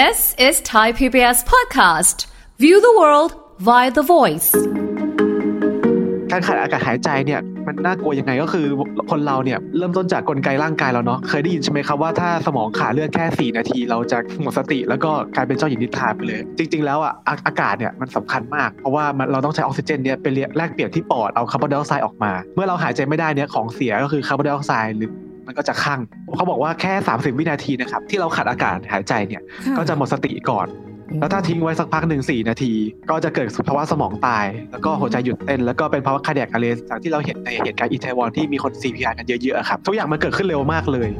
This is Thai PBS podcast. View the world via the voice. การขาดอากาศหายใจเนี่ยมันน่ากลัวยังไงก็คือคนเราเนี่ยเริ่มต้นจากกลไกร่างกายเราเนาะเคยได้ยินใช่ไหมครับว่าถ้าสมองขาดเลือดแค่ 4 นาที เราจะหมดสติแล้วก็กลายเป็นเจ้าหญิงนิทราไปเลย จริง ๆ แล้วอะอากาศเนี่ยมันสำคัญมาก เพราะว่าเราต้องใช้ออกซิเจนเนี่ยไปแลกเปลี่ยนที่ปอดเอาคาร์บอนไดออกไซด์ออกมา เมื่อเราหายใจไม่ได้เนี่ยของเสียก็คือคาร์บอนไดออกไซด์หรือ มันก็จะคั่งเขาบอกว่าแค่ 30 วินาทีนะครับ ที่เราขาดอากาศหายใจเนี่ย ก็จะหมดสติก่อน แล้วถ้าทิ้งไว้สักพักหนึ่งสี่นาที ก็จะเกิดภาวะสมองตาย แล้วก็หัวใจหยุดเต้น แล้วก็เป็นภาวะคาร์เดียกอะเรสจากที่เราเห็นในเหตุการณ์อีเทวอนที่มีคน CPR กันเยอะๆครับทุกอย่างมันเกิดขึ้นเร็วมากเลย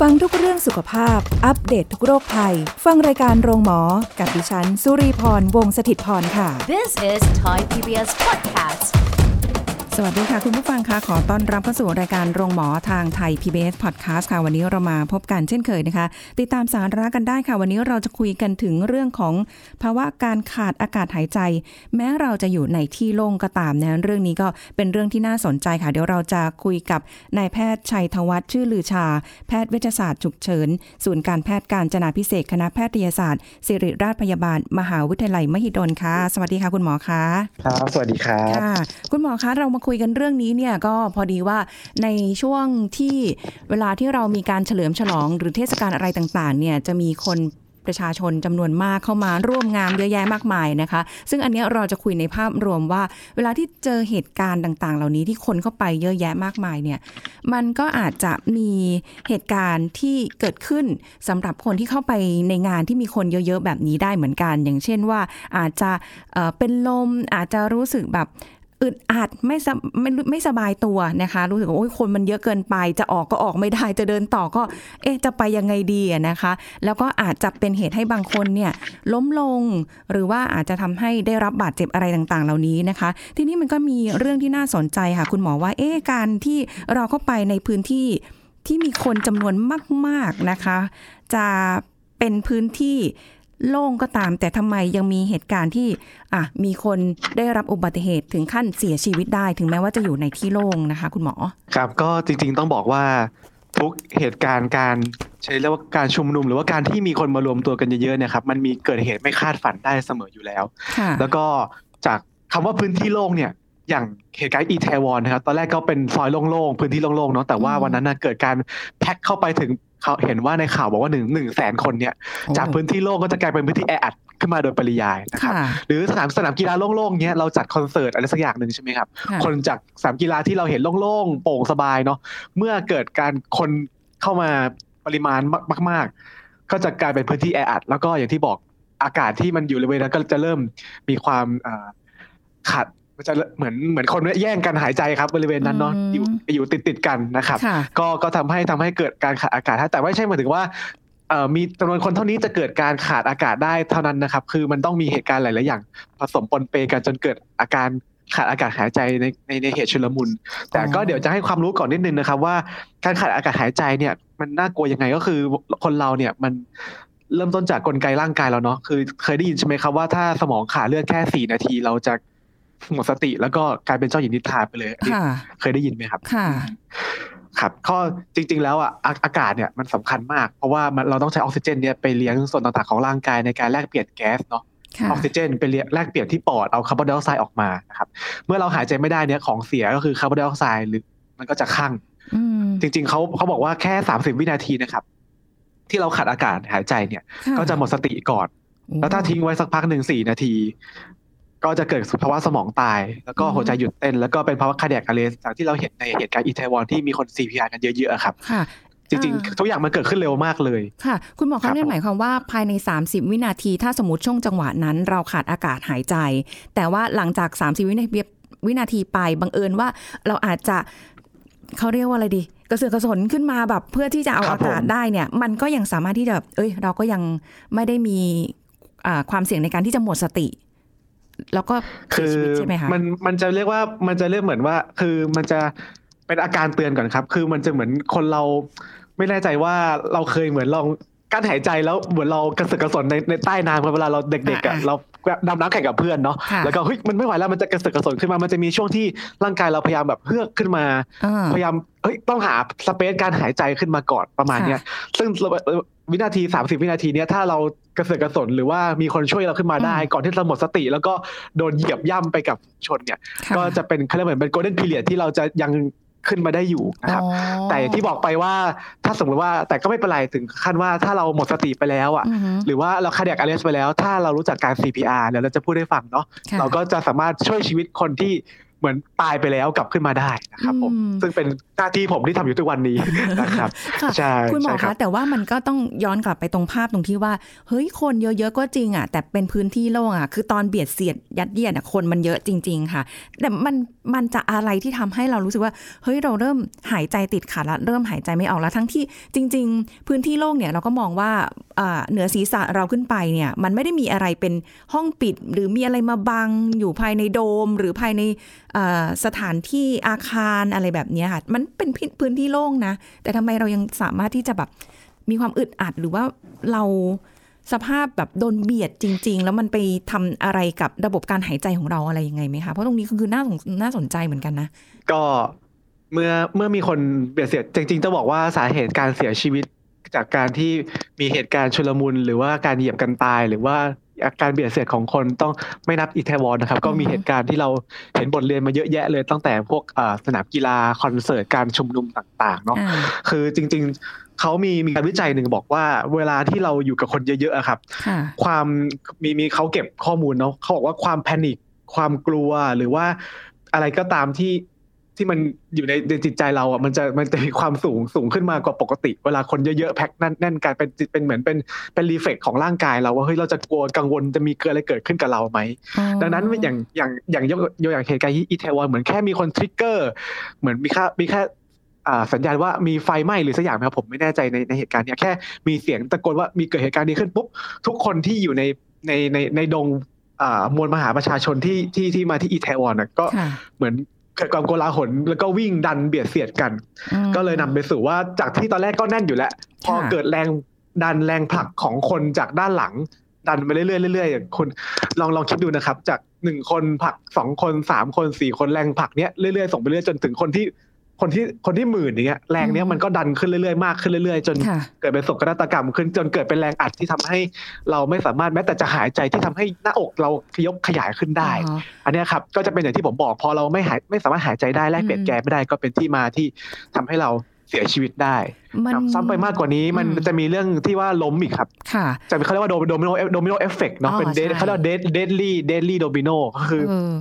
ฟังทุกเรื่องสุขภาพ อัปเดตททุกโรคภัย ฟังรายการโรงหมอ กับดิฉัน สุรีพร วงศิตพร ค่ะ This is Thai PBS podcast. สวัสดีค่ะ คุณผู้ฟังคะขอต้อนรับเข้าสู่รายการโรงหมอทางไทย PBS Podcast ค่ะ วันนี้เรามาพบกันเช่นเคยนะคะ ติดตามสาระกันได้ค่ะ วันนี้เราจะคุยกันถึงเรื่องของภาวะการขาดอากาศหายใจ แม้เราจะอยู่ในที่โล่งก็ตามนะเรื่องนี้ก็เป็นเรื่องที่น่าสนใจค่ะ เดี๋ยวเราจะคุยกับนายแพทย์ชัยธวัฒน์ชื่อลือชา แพทย์เวชศาสตร์ฉุกเฉิน ศูนย์การแพทย์การจนาพิเศษคณะแพทยศาสตร์ศิริราชพยาบาล มหาวิทยาลัยมหิดลค่ะ สวัสดีค่ะ คุณหมอคะครับสวัสดีครับค่ะคุณหมอคะเรามาคุยกันเรื่องนี้เนี่ยก็พอดีว่าในช่วงที่เวลาที่เรามีการเฉลิมฉลองหรือเทศกาลอะไรต่างๆเนี่ยจะมีคนประชาชนจำนวนมากเข้ามาร่วมงานเยอะแยะมากมายนะคะ ซึ่งอันนี้เราจะคุยในภาพรวมว่า เวลาที่เจอเหตุการณ์ต่างๆ เหล่านี้ที่คนเข้าไปเยอะแยะมากมายเนี่ยมันก็อาจจะมีเหตุการณ์ที่เกิดขึ้นสำหรับคนที่เข้าไปในงานที่มีคนเยอะๆแบบนี้ได้เหมือนกัน อย่างเช่นว่าอาจจะเป็นลมอาจจะรู้สึกแบบ อึดอัดไม่สไม่ไม่สบายตัวนะคะ รู้สึกว่าโอ้ยคนมันเยอะเกินไป จะออกก็ออกไม่ได้ จะเดินต่อก็ เอ๊ะจะไปยังไงดีนะคะ แล้วก็อาจจะเป็นเหตุให้บางคนเนี่ยล้มลง หรือว่าอาจจะทำให้ได้รับบาดเจ็บอะไรต่าง ๆ เหล่านี้นะคะ ทีนี้มันก็มีเรื่องที่น่าสนใจค่ะ คุณหมอว่าเอ๊ะการที่เราเข้าไปในพื้นที่ที่มีคนจำนวนมาก ๆนะคะ จะเป็นพื้นที่ โล่งก็ตาม แต่ทำไมยังมีเหตุการณ์ที่อะมีคนได้รับอุบัติเหตุถึงขั้นเสียชีวิตได้ ถึงแม้ว่าจะอยู่ในที่โล่งนะคะ คุณหมอ ครับ ก็จริง ๆ ต้องบอกว่าทุกเหตุการณ์การใช้เรียกว่าการชุมนุม หรือว่าการที่มีคนมารวมตัวกันเยอะๆเนี่ยครับมันมีเกิดเหตุไม่คาดฝันได้เสมออยู่แล้วค่ะแล้วก็จากคำว่าพื้นที่โล่งเนี่ยอย่างเหตุการณ์อีเทวอนนะครับตอนแรกก็เป็นซอยโล่งๆพื้นที่โล่งๆเนาะแต่ว่าอืมวันนั้นนะเกิดการแพ็คเข้าไปถึง เขาเห็นว่าในข่าวบอกว่าหนึ่งหนึ่งแสนคนเนี่ยโอ้จากพื้นที่โล่งก็จะกลายเป็นพื้นที่แออัดขึ้นมาโดยปริยายนะครับค่ะหรือสนามสนามกีฬาโล่งๆเนี้ยเราจัดคอนเสิร์ตอะไรสักอย่างหนึ่งใช่ไหมครับค่ะคนจากสนามกีฬาที่เราเห็นโล่งๆโปร่งสบายเนาะเมื่อเกิดการคนเข้ามาปริมาณมาก ๆ ก็จะกลายเป็นพื้นที่แออัดแล้วก็อย่างที่บอกอากาศที่มันอยู่บริเวณนั้นก็จะเริ่มมีความเอ่อขาดมัน จะเหมือนเหมือนคนแย่งกันหายใจครับบริเวณนั้นเนาะอืมอยู่อยู่ติดติดๆกันนะครับค่ะก็ก็ทำให้ทำให้เกิดการขาดอากาศแต่ไม่ใช่หมายถึงว่าเอ่อมีจำนวนคนเท่านี้จะเกิดการขาดอากาศได้เท่านั้นนะครับ คือมันต้องมีเหตุการณ์หลาย ๆ อย่าง ผสมปนเปกันจนเกิดอาการขาดอากาศหายใจในในในเหตุชุลมุน แต่ก็อ๋อเดี๋ยวจะให้ความรู้ก่อนนิดนึงนะครับ ว่าการขาดอากาศหายใจเนี่ย มันน่ากลัวยังไงก็คือคนเราเนี่ยมันเริ่มต้นจากกลไกร่างกายเราเนาะคือเคยได้ยินใช่ไหมครับว่าถ้าสมองขาดเลือดแค่สี่นาทีเราจะ หมดสติแล้วก็กลายเป็นเจ้าหญิงนิทราไปเลยอันนี้ค่ะเคยได้ยินไหมครับค่ะครับข้อจริง ๆ แล้วอะอาอากาศเนี่ยมันสำคัญมาก เพราะว่ามันเราต้องใช้ออกซิเจนเนี่ยไปเลี้ยงส่วนต่างๆของร่างกายในการแลกเปลี่ยนแก๊สเนาะค่ะออกซิเจนไปเลี้ยงแลกเปลี่ยนที่ปอดเอาคาร์บอนไดออกไซด์ออกมานะครับเมื่อเราหายใจไม่ได้เนี่ยของเสียก็คือคาร์บอนไดออกไซด์หรือมันก็จะคั่งอืมจริง ๆเขาเขาบอกว่าแค่30วินาทีนะครับ ที่เราขาดอากาศหายใจเนี่ยค่ก็จะหมดสติก่อน แล้วถ้าทิ้งไว้สักพักหนึ่งสี่นาที ก็จะเกิดภาวะสมองตาย แล้วก็หัวใจหยุดเต้น แล้วก็เป็นภาวะคาร์เดียกอะเรสจากที่เราเห็นในเหตุการณ์อีเทวอนที่มีคน CPR กันเยอะๆครับค่ะจริงอ่าๆทุกอย่างมันเกิดขึ้นเร็วมากเลย ค่ะ คุณหมอครัคะบนั่นหมายความว่าภายใน 30 วินาที ถ้าสมมติช่วงจังหวะนั้น เราขาดอากาศหายใจ แต่ว่าหลังจาก 30 วินาทีวินาทีไปบังเอิญว่าเราอาจจะเขาเรียกว่าอะไรดี กระเสือกกระสนขึ้นมาแบบเพื่อที่จะเอาครับอากาศผมได้เนี่ย มันก็ยังสามารถที่จะเอ้ย เราก็ยังไม่ได้มีอ่าความเสี่ยงในการที่จะหมดสติ แล้วก็เสีคืยอชีวิตใช่ไหมคะมันมันจะเรียกว่ามันจะเรียกเหมือนว่า คือมันจะเป็นอาการเตือนก่อนครับ คือมันจะเหมือนคนเราไม่แน่ใจว่าเราเคยเหมือนลองกั้นหายใจแล้วเหมือนเรากระเสือกกระสนในในใต้น้ำครับเวลาเราเด็กๆอะอ่าเราดำน้ำแข่งกับเพื่อนเนาะค่ะแล้วก็เฮ้ยมันไม่ไหวแล้วมันจะกระเสือกกระสนขึ้นมามันจะมีช่วงที่ร่างกายเราพยายามแบบเฮือกขึ้นมาอ่าพยายามเฮ้ยต้องหาสเปซการหายใจขึ้นมาก่อนประมาณเนี้ยซึ่ง วินาที30วินาทีเนี้ยถ้าเรากระเสือกกระสนหรือว่ามีคนช่วยเราขึ้นมาได้อืมก่อนที่เราหมดสติ แล้วก็โดนเหยียบย่ำไปกับชนเนี่ยค่ก็จะเป็นเขาเรียกเหมือนเป็นโกลเด้นพีเรียดที่เราจะยังขึ้นมาได้อยู่นะครับอ๋อแต่อย่างที่บอกไปว่าถ้าสมมติว่าแต่ก็ไม่เป็นไรถึงขั้นว่าถ้าเราหมดสติไปแล้วอะอือฮึหรือว่าเราคาเดียกอ r เรสไปแล้ว ถ้าเรารู้จักการ CPR เดี๋ยวเราจะพูดให้ฟังเนาะค่ะเราก็จะสามารถช่วยชีวิตคนที่ เหมือนตายไปแล้วกลับขึ้นมาได้นะครับผมอืมซึ่งเป็นหน้าที่ผมที่ทำอยู่ทุกวันนี้นะครับค่ะใช่คุณหมอใช่รัคะบแต่ว่ามันก็ต้องย้อนกลับไปตรงภาพตรงที่ว่า เฮ้ยคนเยอะๆก็จริงอะแต่เป็นพื้นที่โล่งอะคือตอนเบียดเสียดยัดเยียดอะคนมันเยอะจริง ๆ ค่ะ แต่มันมันจะอะไรที่ทำให้เรารู้สึกว่าเฮ้ยเราเริ่มหายใจติดขัดละเริ่มหายใจไม่ออกแล้วทั้งที่จริง ๆ พื้นที่โล่งเนี่ยเราก็มองว่าอ่าเหนือศีรษะเราขึ้นไปเนี่ย มันไม่ได้มีอะไรเป็นห้องปิด หรือมีอะไรมาบังอยู่ภายในโดม หรือภายในสถานที่อาคารอะไรแบบนี้ค่ะ มันเป็นพื้นที่โล่งนะ แต่ทำไมเรายังสามารถที่จะแบบมีความอึดอัดหรือว่าเราสภาพแบบโดนเบียดจริง ๆ แล้วมันไปทำอะไรกับระบบการหายใจของเราอะไรยังไงไหมคะ เพราะตรงนี้คือน่าสนน่าสนใจเหมือนกันนะ ก็เมื่อเมื่อมีคนเบียดเสียดจริงๆต้องบอกว่าสาเหตุการเสียชีวิต จากการที่มีเหตุการณ์ชุลมุนหรือว่าการเหยียบกันตายหรือว่าอาการเบียดเสียดของคนต้องไม่นับอิตาลีนะครับ ก็มีอือฮึเหตุการณ์ที่เราเห็นบทเรียนมาเยอะแยะเลยตั้งแต่พวกอ่าสนามกีฬาคอนเสิร์ตการชุมนุมต่าง ๆ เนาะอ่าคือจริง ๆเขามีมีการวิจัยหนึ่งบอกว่า เวลาที่เราอยู่กับคนเยอะๆอะครับค่ะความมีมีเขาเก็บข้อมูลเนาะเขาบอกว่าความแพนิคความกลัวหรือว่าอะไรก็ตามที่ ที่มันอยู่ในในจิตใจเราอะมันจะมันจะมีความสูงสูงขึ้นมากว่าปกติ เวลาคนเยอะๆแพ็คแน่นแน่นกันเป็นเป็นเหมือนเป็นเป็นรีเฟกของร่างกายเราว่าเฮ้ยเราจะกลัวกังวลจะมีเกิดอะไรเกิดขึ้นกับเราไหมดังนั้นอย่างอย่างอย่างยกยกอย่างเหตุการณ์ที่อิตาลีเหมือนแค่มีคนทริกเกอร์เหมือนมีแค่มีแค่อ่าสัญญาณว่ามีไฟไหม้หรือสักอย่างนะครับผมไม่แน่ใจในในเหตุการณ์เนี้ยแค่มีเสียงตะโกนว่ามีเกิดเหตุการณ์นี้ขึ้นปุ๊บทุกคนที่อยู่ในในในในดงอ่ามวลมหาประชาชนที่ที่ที่มาที่อิตาลีน่ะก็ค่ะเหมือน เกิดความโกลาหลแล้วก็วิ่งดันเบียดเสียดกันอืมก็เลยนำไปสู่ว่าจากที่ตอนแรกก็แน่นอยู่แล้ว พอค่ะเกิดแรงดันแรงผลักของคนจากด้านหลัง ดันไปเรื่อยๆเรื่อยๆคุณลองลองคิดดูนะครับ จากหนึ่งคนผลักสองคนสามคนสี่คนแรงผลักเนี้ยเรื่อยๆส่งไปเรื่อยจนถึงคนที่ คนที่คนที่หมื่นอย่างเงี้ยแรงเนี้ยมันก็ดันขึ้นเรื่อยๆมากขึ้นเรื่อยๆ จนค่ะเกิดเป็นโศกนาฏกรรมขึ้นจนเกิดเป็นแรงอัดที่ทำให้เราไม่สามารถแม้แต่จะหายใจที่ทำให้หน้าอกเราขยกขยายขึ้นได้อ๋ออันเนี้ยครับก็จะเป็นอย่างที่ผมบอกพอเราไม่หายไม่สามารถหายใจได้แลกเปลี่ยนอืมแก๊สไม่ได้ก็เป็นที่มาที่ทำให้เราเสียชีวิตได้มันครับซ้ำไปมากกว่านี้มันอืมจะมีเรื่องที่ว่าล้มอีกครับค่ะจะเป็นเขาเรียกว่า do domino domino effect เนาะอ๋อเป็น dead ใช่เขาเรียกว่า dead deadly deadly domino ก็คือเออ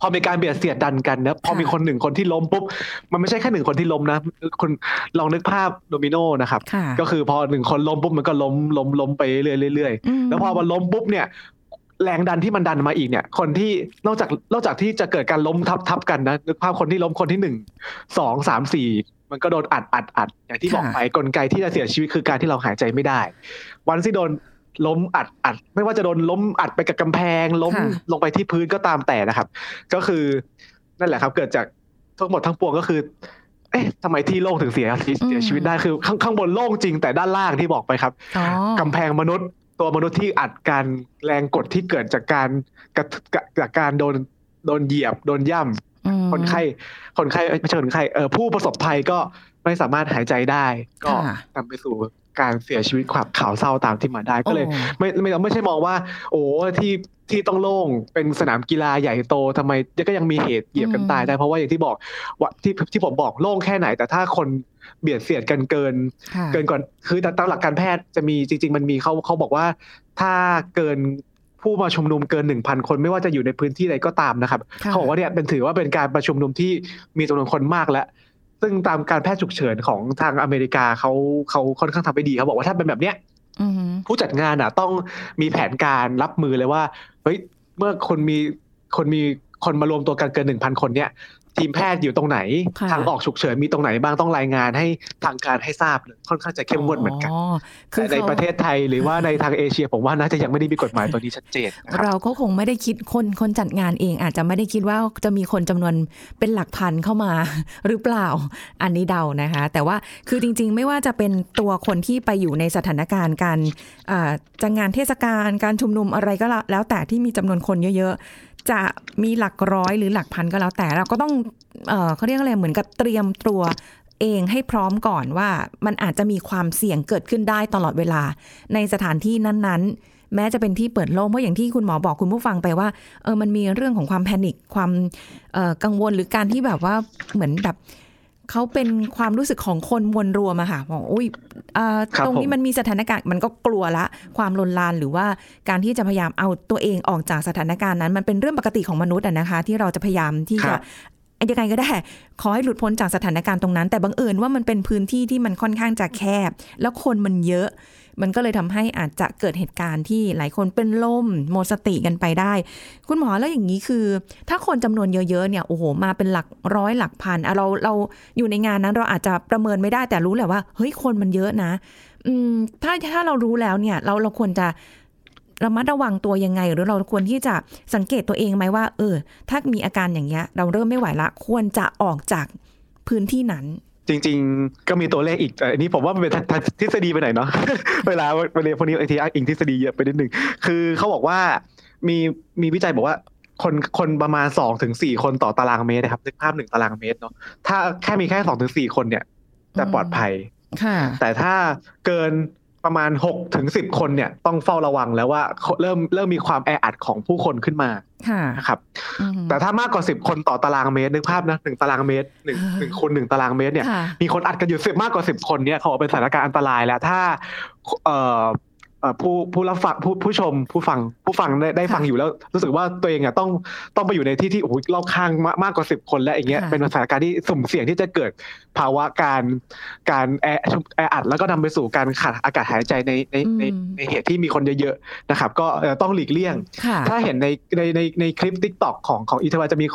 พอมีการเบียดเสียดดันกันนะพอมีค่ะคนหนึ่งคนที่ล้มปุ๊บมันไม่ใช่แค่หนึ่งคนที่ล้มนะคุณลองนึกภาพโดมิโนนะครับค่ะก็คือพอหนึ่งคนล้มปุ๊บมันก็ล้มล้มล้มไปเรื่อยๆเรื่อยๆมแล้วพอมันล้มปุ๊บเนี่ยแรงดันที่มันดันมาอีกเนี่ย คนที่นอกจากนอกจากที่จะเกิดการล้มทับทับกันนะนึกภาพคนที่ล้มคนที่หนึ่งสองสามสี่มันก็โดนอัดอัดอัดอย่างที่บอกไปกลไกที่จะเสียชีวิตคือการที่เราหายใจไม่ได้ วันที่โดน ล้มอัดอัด ไม่ว่าจะโดนล้มอัดไปกับกำแพง ล้มค่ะลงไปที่พื้นก็ตามแต่นะครับ ก็คือนั่นแหละครับ เกิดจากทั้งหมดทั้งปวงก็คือ เอ๊ะทำไมที่โล่งถึงเสียเสียชีวิตได้คือข้างข้างบนโล่งจริงแต่ด้านล่างที่บอกไปครับอ๋อกำแพงมนุษย์ ตัวมนุษย์ที่อัดการแรงกดที่เกิดจากการกระกะจากการโดนโดนเหยียบโดนย่อืมำคนไข้คนไข้เอ้ยไม่ใช่คนไข้เออผู้ประสบภัยก็ไม่สามารถหายใจได้ ก็ค่ะนำไปสู่ การเสียชีวิตความข่าวเศร้าตามที่มาได้ก็เลยโอ้ไม่ไม่ไม่ใช่มองว่า โอ้ที่ที่ต้องโล่งเป็นสนามกีฬาใหญ่โตทำไมก็ยังมีเหตุเหยียบกันตายได้เพราะว่าอย่างที่บอกว่าที่ที่ผมบอกโล่งแค่ไหน แต่ถ้าคนเบียดเสียดกันเกินค่ะเกินก่อนคือตามหลักการแพทย์จะมีจริง ๆ มันมีเขาเขาบอกว่าถ้าเกินผู้มาชุมนุมเกินหนึ่งพันคนไม่ว่าจะอยู่ในพื้นที่ใดก็ตามนะครับค่ะเขาบอกว่าเนี่ยเป็นถือว่าเป็นการประชุมนุมที่มีจำนวนคนมากแล้ว ซึ่งตามการแพทย์ฉุกเฉินของทางอเมริกาเขาเขาค่อนข้างทำไปดีเขาบอกว่าถ้าเป็นแบบเนี้ยอืมผู้จัดงานอะ ต้องมีแผนการรับมือเลยว่าเฮ้ยเมื่อคนมีคนมีคนมารวมตัวกันเกินหนึ่งพันคนเนี่ย ทีมแพทย์อยู่ตรงไหนค่ะทางออกฉุกเฉินมีตรงไหนบ้างต้องรายงานให้ทางการให้ทราบเลยค่อนข้างจะเข้มงวดเหมือนกันคือแต่ในขาประเทศไทยหรือว่าในทางเอเชีย ผมว่าน่าจะยังไม่ได้มีกฎหมายตัวนี้ชัดเจนนะครับเราก็คงไม่ได้คิดคนคนจัดงานเอง อาจจะไม่ได้คิดว่าจะมีคนจำนวนเป็นหลักพันเข้ามา หรือเปล่าอันนี้เดานะคะ แต่ว่าคือจริง ๆ ไม่ว่าจะเป็นตัวคนที่ไปอยู่ในสถานการณ์การอ่าจะงานเทศกาลการชุมนุมอะไรก็แล้วแล้วแต่ที่มีจำนวนคนเยอะๆ จะมีหลักร้อยหรือหลักพันก็แล้วแต่เราก็ต้องเอ่อเขาเรียกอะไรเหมือนกับเตรียมตัวเองให้พร้อมก่อนว่ามันอาจจะมีความเสี่ยงเกิดขึ้นได้ตลอดเวลา ในสถานที่นั้น ๆ แม้จะเป็นที่เปิดโล่งเพราะอย่างที่คุณหมอบอกคุณผู้ฟังไปว่าเออมันมีเรื่องของความแพนิคความเอ่อกังวลหรือการที่แบบว่าเหมือนแบบ เขาเป็นความรู้สึกของคนมวลรวมอะค่ะบอกอุ้ยเอ่อครับตรงนี้ผมมันมีสถานการณ์มันก็กลัวละ ความลนลานหรือว่าการที่จะพยายามเอาตัวเองออกจากสถานการณ์นั้น มันเป็นเรื่องปกติของมนุษย์อะนะคะ ที่เราจะพยายามที่คจะรับ ยังไงก็ได้ ขอให้หลุดพ้นจากสถานการณ์ตรงนั้น แต่บังเอิญว่ามันเป็นพื้นที่ที่มันค่อนข้างจะแคบ แล้วคนมันเยอะ มันก็เลยทำให้อาจจะเกิดเหตุการณ์ที่หลายคนเป็นลมหมดสติกันไปได้ คุณหมอแล้วอย่างนี้คือ ถ้าคนจำนวนเยอะๆเนี่ยโอ้โหมาเป็นหลักร้อยหลักพันเราเราอยู่ในงานนั้นเราอาจจะประเมินไม่ได้แต่รู้แหละว่าเฮ้ยคนมันเยอะนะ อืมถ้าถ้าเรารู้แล้วเนี่ย เราเราควรจะ ระมัดระวังตัวยังไง หรือเราควรที่จะสังเกตตัวเองไหมว่า เออ ถ้ามีอาการอย่างเงี้ย เราเริ่มไม่ไหวละ ควรจะออกจากพื้นที่นั้นจริงๆ ก็มีตัวเลขอีกแต่อันนี้ผมว่ามันเป็นทางทฤษฎีไปหน่อยเนาะ เวลาเรียนพวกนี้ไอทีอ้างอิงทฤษฎีเยอะไปนิดนึงคือเขาบอกว่ามีมีวิจัยบอกว่าคนคนประมาณสองถึงสี่คนต่อตารางเมตรนะครับนึกภาพหนึ่งตารางเมตรเนาะ ถ้าแค่มีแค่สองถึงสี่คนเนี่ย จะปลอดภัยค่ะแต่ถ้าเกิน ประมาณหกถึงสิบคนเนี่ยต้องเฝ้าระวังแล้วว่าเริ่มเริ่มมีความแออัดของผู้คนขึ้นมาค่ะนะครับอืมแต่ถ้ามากกว่าสิบคนต่อตารางเมตรนึกภาพนะหนึ่งตารางเมตรหนึ่งหนึ่งคูณหนึ่งตารางเมตรเนี่ยค่ะมีคนอัดกันอยู่สิบมากกว่าสิบคนเนี่ยเขาบอกเป็นสถานการณ์อันตรายแล้วถ้าเอ่อเอ่อ ผู้ผู้รับฟังผู้ผู้ชมผู้ฟังผู้ฟังได้ได้ฟังค่ะอยู่แล้ว รู้สึกว่าตัวเองอะต้องต้องไปอยู่ในที่ที่โอ้โหรอบข้างมากมากกว่าสิบคนแล้วอย่างเงี้ยค่ะเป็นสถานการณ์ที่สุ่มเสี่ยงที่จะเกิดภาวะการการแอแออัดแล้วก็นำไปสู่การขาดอากาศหายใจในในในในเหตุที่มีคนเยอะๆนะครับ ก็เอ่อต้องหลีกเลี่ยงค่ะถ้าเห็นในในในในคลิป t ิ k t o k ของของอีทวาจะมี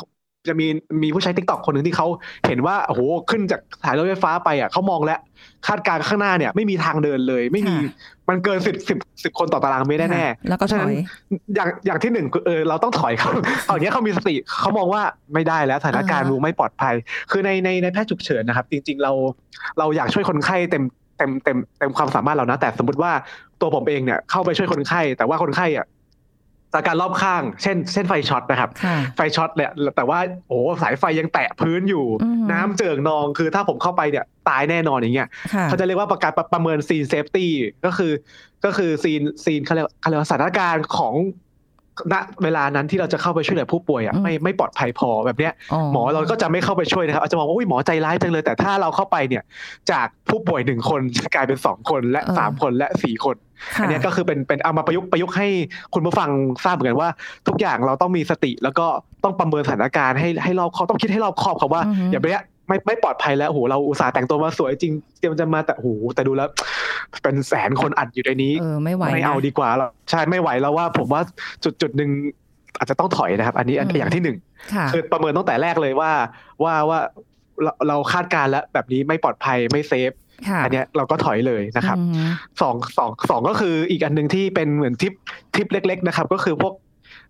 จะมีมีผู้ใช้ t ิ k t o k คนหนึ่งที่เขาเห็นว่าโอ้โหขึ้นจากสายรถไฟฟ้าไปอะเขามองแล้วคาดการณ์ข้างหน้าเนี่ย ไม่มีทางเดินเลย ไม่มีค่ะมันเกินสิบสิบสิบคนต่อตารางเมตรแน่ค่ะแล้วก็เพราะฉะนั้อนยๆอย่างอย่างที่หนึ่งคือเออเราต้องถอยเขาเอาอย่างเงี้ยเขามีสติเขามองว่าไม่ได้แล้วสถานการณ์อ่าฮะดูไม่ปลอดภัย คือในในในแพทย์ฉุกเฉินนะครับ จริง ๆ เราเราอยากช่วยคนไข้เต็มเต็มเต็มเต็มความสามารถเรานะแต่สมมติว่าตัวผมเองเนี่ยเข้าไปช่วยคนไข้ แต่ว่าคนไข้อะ จากการรอบข้าง เช่น เช่นไฟช็อตนะครับค่ะไฟช็อตเนี่ยแต่ว่าโอ้โหสายไฟยังแตะพื้นอยู่อือหือน้ำเจิ่งนองคือถ้าผมเข้าไปเนี่ยตายแน่นอนอย่างเงี้ยค่ะเขาจะเรียกว่าประการประประเมิน scene safety ก็คือ ก็คือ scene scene เขาเรียกเขาเรียกว่าสถานการณ์ของ ณเวลานั้นที่เราจะเข้าไปช่วยเหลือผู้ป่วยอะอืมไม่ไม่ปลอดภัยพอแบบเนี้ยหมอเราก็จะไม่เข้าไปช่วยนะครับอาจจะมองว่าอุ้ยหมอใจร้ายจังเลย แต่ถ้าเราเข้าไปเนี่ยจากผู้ป่วยหนึ่งคนจะกลายเป็นสองคนและเออสามคนและสี่คนค่ะอันเนี้ยก็คือเป็นเป็นเอามาประยุกต์ประยุกต์ให้คุณผู้ฟังทราบเหมือนกันว่า ทุกอย่างเราต้องมีสติ แล้วก็ต้องประเมินสถานการณ์ให้ให้รอบคอบต้องคิดให้รอบคอบครับว่าอือฮึอย่าไปเนี้ยไม่ไม่ปลอดภัยแล้วโอ้โหเราอุตส่าห์แต่งตัวมาสวยจริงเตรียมจะมาแต่โอ้โหแต่ดูแล้ว เป็นแสนคนอัดอยู่ในนี้เออไม่ไหวไม่เอานะดีกว่าเราใช่ไม่ไหวแล้วว่า ผมว่าจุดจุดหนึ่งอาจจะต้องถอยนะครับ อันนี้อันอืมอย่างที่หนึ่งค่ะคือประเมินตั้งแต่แรกเลยว่าว่าว่าเราเราคาดการณ์แล้วแบบนี้ไม่ปลอดภัยไม่เซฟค่ะอันเนี้ยเราก็ถอยเลยนะครับอืมสองสองสองก็คืออีกอันหนึ่งที่เป็นเหมือนทิปทิปเล็ก ๆ นะครับ ก็คือพวก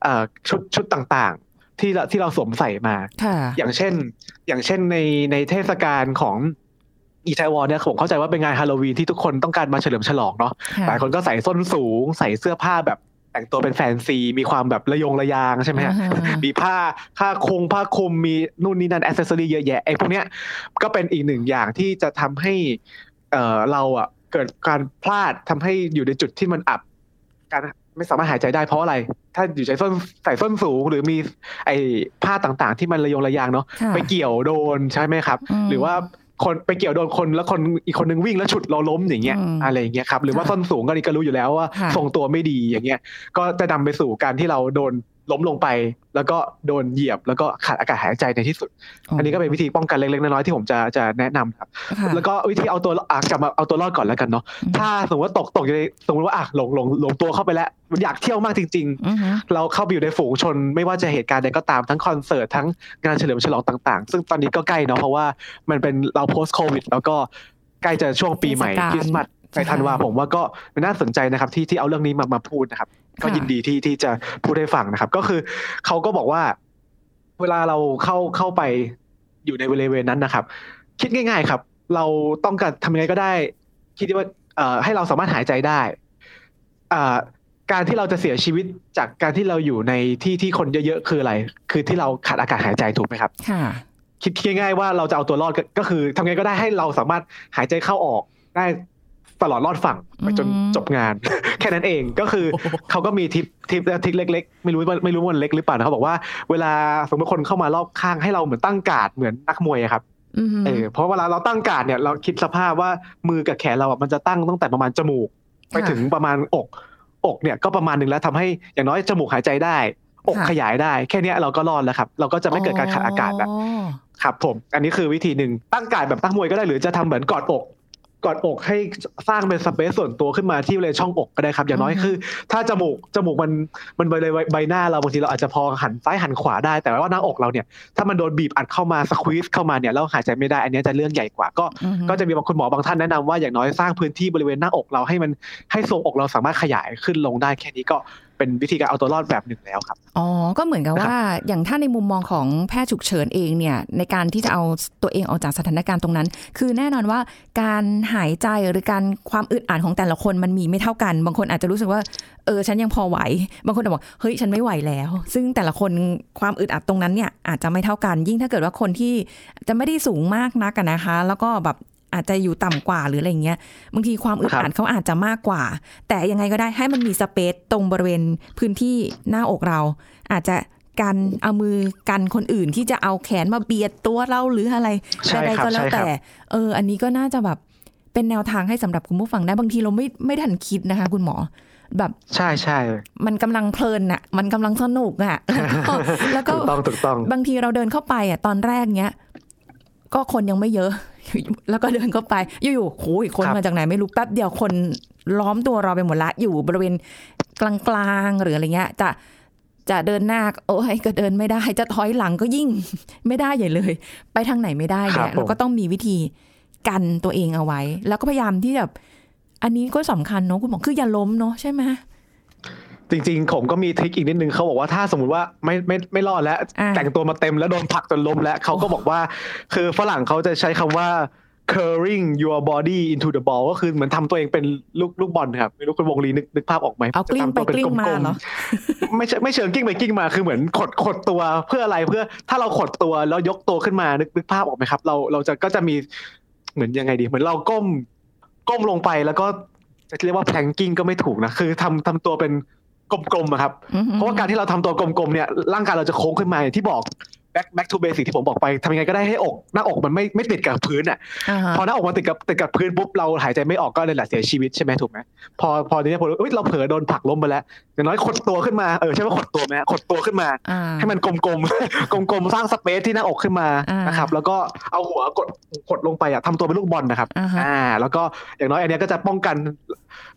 เอ่อชุดชุดต่างๆ ที่เราที่เราสวมใส่มาค่ะอย่างเช่น อย่างเช่นในในเทศกาลของ อีไทวอนเนี่ยผมเข้าใจว่าเป็นงานฮาโลวีนที่ทุกคนต้องการมาเฉลิมฉลองเนาะค่ะหลายคนก็ใส่ส้นสูง ใส่เสื้อผ้าแบบแต่งตัวเป็นแฟนซี มีความแบบระยงระยางใช่ไหมฮะอ่าฮะมีผ้าผ้าคลุมผ้าคลุมมีนู่นนี่นั่นอ c เซสซอรี่เยอะแยะไอ้พวกเนี้ยก็เป็นอีกหนึ่งอย่างที่จะทำให้เอ่อเราอะเกิดการพลาดทำให้อยู่ในจุดที่มันอับ การไม่สามารถหายใจได้เพราะอะไร ถ้าอยู่ใส่ส้นใส่ส้นสูงหรือมีไอ้ผ้าต่างๆ ที่มันระยงระยางเนาะค่ะไปเกี่ยวโดนใช่ไหมครับมหรือว่า คนไปเกี่ยวโดนคนแล้วคนอีกคนนึงวิ่งแล้วฉุดเราล้มอย่างเงี้ยอืมอะไรอย่างเงี้ยครับหรือว่าค่ะส้นสูงก็นี่ก็รู้อยู่แล้วว่าค่ะทรงตัวไม่ดีอย่างเงี้ยก็จะนำไปสู่การที่เราโดน ล้มลงไป แล้วก็โดนเหยียบแล้วก็ขาดอากาศหายใจในที่สุด อันนี้ก็เป็นวิธีป้องกันเล็กๆน้อยๆที่ผมจะจะแนะนำครับค่ะแล้วก็วิธีเอาตัวอะกลับมาเอาตัวรอดก่อนแล้วกันเนาะอืมถ้าสมมติว่าตกตกอยู่ในสมมติว่าอะหลงหลงหลงตัวเข้าไปแล้วอยากเที่ยวมากจริงๆอือฮึเราเข้าไปอยู่ในฝูงชน ไม่ว่าจะเหตุการณ์ใดก็ตามทั้งคอนเสิร์ตทั้งงานเฉลิมฉลองต่าง ๆ ซึ่งตอนนี้ก็ใกล้เนาะเพราะว่ามันเป็นเรา post covid แล้วก็ใกล้จะช่วงปีใหม่เทศกาลคริสต์มาสในธันวาผมว่าก็น่าสนใจนะครับที่ที่เอาเรื่องนี้มามาพูดนะครับ ก็ยินดีที่ที่จะพูดให้ฟังนะครับ ก็คือเขาก็บอกว่า เวลาเราเข้าเข้าไปอยู่ในบริเวณนั้นนะครับ คิดง่าย ๆครับ เราต้องการทำยังไงก็ได้ คิดว่าเอ่อให้เราสามารถหายใจได้อ่าการที่เราจะเสียชีวิตจากการที่เราอยู่ในที่ที่คนเยอะๆคืออะไร คือที่เราขาดอากาศหายใจถูกไหมครับค่ะคิดง่ายๆว่าเราจะเอาตัวรอดก็ก็คือทำไงก็ได้ให้เราสามารถหายใจเข้าออกได้ ตลอดรอดฝั่งไปจนอืมจบงาน แค่นั้นเองก็คือโอ้โหเขาก็มี tip tip tip เล็ก ๆ ไม่รู้ว่าไม่รู้ว่ามันเล็กหรือเปล่านะเขาบอกว่าเวลาสมมติคนเข้ามารอบข้างให้เราเหมือนตั้งการ์ดเหมือนนักมวยอะครับอืมเออเพราะเวลาเราตั้งการ์ดเนี่ยเราคิดสภาพว่ามือกับแขนเราอะมันจะตั้งตั้งแต่ประมาณจมูก ไปถึงประมาณอก อกเนี่ยก็ประมาณหนึ่งแล้วทำให้อย่างน้อยจมูกหายใจได้อกขยายได้ แค่เนี้ยเราก็รอดแล้วครับ เราก็จะไม่เกิดการขาดอากาศแล้วอ๋อครับผม อันนี้คือวิธีหนึ่งตั้งการดแบบตั้งมวยก็ได้หรือจะทำเหมือนกอดอก กอดอกให้สร้างเป็นสเปซส่วนตัวขึ้นมาที่บริเวณช่องอกก็ได้ครับ อย่างน้อยคือ ถ้าจมูกจมูกมันมันบริเวณใบหน้าเราบางทีเราอาจจะพอหันซ้ายหันขวาได้ แต่ว่าหน้าอกเราเนี่ย ถ้ามันโดนบีบอัดเข้ามาสควีสเข้ามาเนี่ยแล้วหายใจไม่ได้อันเนี้ยจะเรื่องใหญ่กว่า ก็อืมก็จะมีบางคุณหมอบางท่านแนะนำว่าอย่างน้อยสร้างพื้นที่บริเวณหน้าอกเราให้มันให้ทรงอกเราสามารถขยายขึ้นลงได้แค่นี้ก็ เป็นวิธีการเอาตัวรอดแบบหนึ่งแล้วครับ อ๋อ ก็เหมือนกับว่าอย่างถ้าในมุมมองของแพทย์ฉุกเฉินเองเนี่ยในการที่จะเอาตัวเองออกจากสถานการณ์ตรงนั้น คือแน่นอนว่าการหายใจหรือการความอึดอัดของแต่ละคนมันมีไม่เท่ากัน บางคนอาจจะรู้สึกว่าเออฉันยังพอไหว บางคนอาจจะบอกเฮ้ยฉันไม่ไหวแล้ว ซึ่งแต่ละคนความอึดอัดตรงนั้นเนี่ยอาจจะไม่เท่ากัน ยิ่งถ้าเกิดว่าคนที่จะไม่ได้สูงมากนักอะนะคะ แล้วก็แบบ อาจจะอยู่ต่ำกว่าหรืออะไรเงี้ยบางทีความอึดอัดเขาอาจจะมากกว่า แต่ยังไงก็ได้ให้มันมีสเปซตรงบริเวณพื้นที่หน้าอกเรา อาจจะกันเอามือกันคนอื่นที่จะเอาแขนมาเบียดตัวเราหรืออะไรใช่ใดครับๆก็แล้วใช่ครับแต่ เออ อันนี้ก็น่าจะแบบเป็นแนวทางให้สำหรับคุณผู้ฟังได้บางทีเราไม่ไม่ทันคิดนะคะ คุณหมอ แบบใช่ใช่มันกำลังเพลินอะมันกำลังสนุกอะแล้วก็ถูกต้องถูกต้องบางทีเราเดินเข้าไปอะตอนแรกเนี้ย ก็คนยังไม่เยอะ แล้วก็เดินเข้าไปอยู่ๆโอ้ยคนครับมาจากไหนไม่รู้แป๊บเดียวคนล้อมตัวเราไปหมดละ อยู่บริเวณกลางๆหรืออะไรเงี้ย จะจะเดินหน้าโอ้ยก็เดินไม่ได้ จะถอยหลังก็ยิ่งไม่ได้ใหญ่เลย ไปทางไหนไม่ได้ครัเนี่บยผมเราก็ต้องมีวิธีกันตัวเองเอาไว้ แล้วก็พยายามที่แบบอันนี้ก็สำคัญเนาะคุณหมอคืออย่าล้มเนาะใช่ไหม จริงๆ ผมก็มีทริคอีกนิดนึงเขาบอกว่าถ้าสมมติว่าไม่ไม่ไม่รอดแล้วอ่าแต่งตัวมาเต็มแล้วโดนผลักจนล้มแล้วเขาก็บอกว่า คือฝรั่งเขาจะใช้คำว่า curling your body into the ball ก็คือเหมือนทำตัวเองเป็นลูกลูกบอลครับไม่รู้คุณวงลีนึกนึกภาพออกไหมเอากลิ้งจะทำตัวไปกลิ้งมาลเหรอๆไม่ใช่ไม่เชิงกลิ้งไปกลิ้งมาคือเหมือนขดขดตัวเพื่ออะไรเพื่อ ถ้าเราขดตัวแล้วยกตัวขึ้นมานึกนึกภาพออกไหมครับ เราเราจะก็จะมีเหมือนยังไงดี เหมือนเราก้มก้มลงไปแล้วก็จะเรียกว่าแพลงกิ้งก็ไม่ถูกนะคือทำทำตัวเป็น กลมๆอะครับอืมเพราะว่าการที่เราทำตัวกลมๆเนี่ยร่างกายเราจะโค้งขึ้นมาอ ย่างที่บอก back back to basic ที่ผมบอกไปทำยังไงก็ได้ให้อกหน้าอกมันไม่ไม่ติดกับพื้นอะอ่าฮะพอหน้าอกมันติดกับติดกับพื้นปุ๊บเราหายใจไม่ออกก็เลยแหละเสียชีวิตใช่ไหมถูกไหมพอพอทีนี้ผมเอ้ยเราเผลอโดนผลักล้มไปแล้วอย่างน้อยขดตัวขึ้นมาเออใช่ว่าขดตัวไหมฮะขดตัวขึ้นมาอ่าให้มันกลมๆกลมๆสร้างสเปซที่หน้าอกขึ้นมาอ่านนะครับ แล้วก็เอาหัวกดกดลงไปอะทำตัวเป็นลูกบอลนะครับอ่าฮะอ่าแล้วก็อย่างน้อยอันเนี้ยก็จะป้องกัน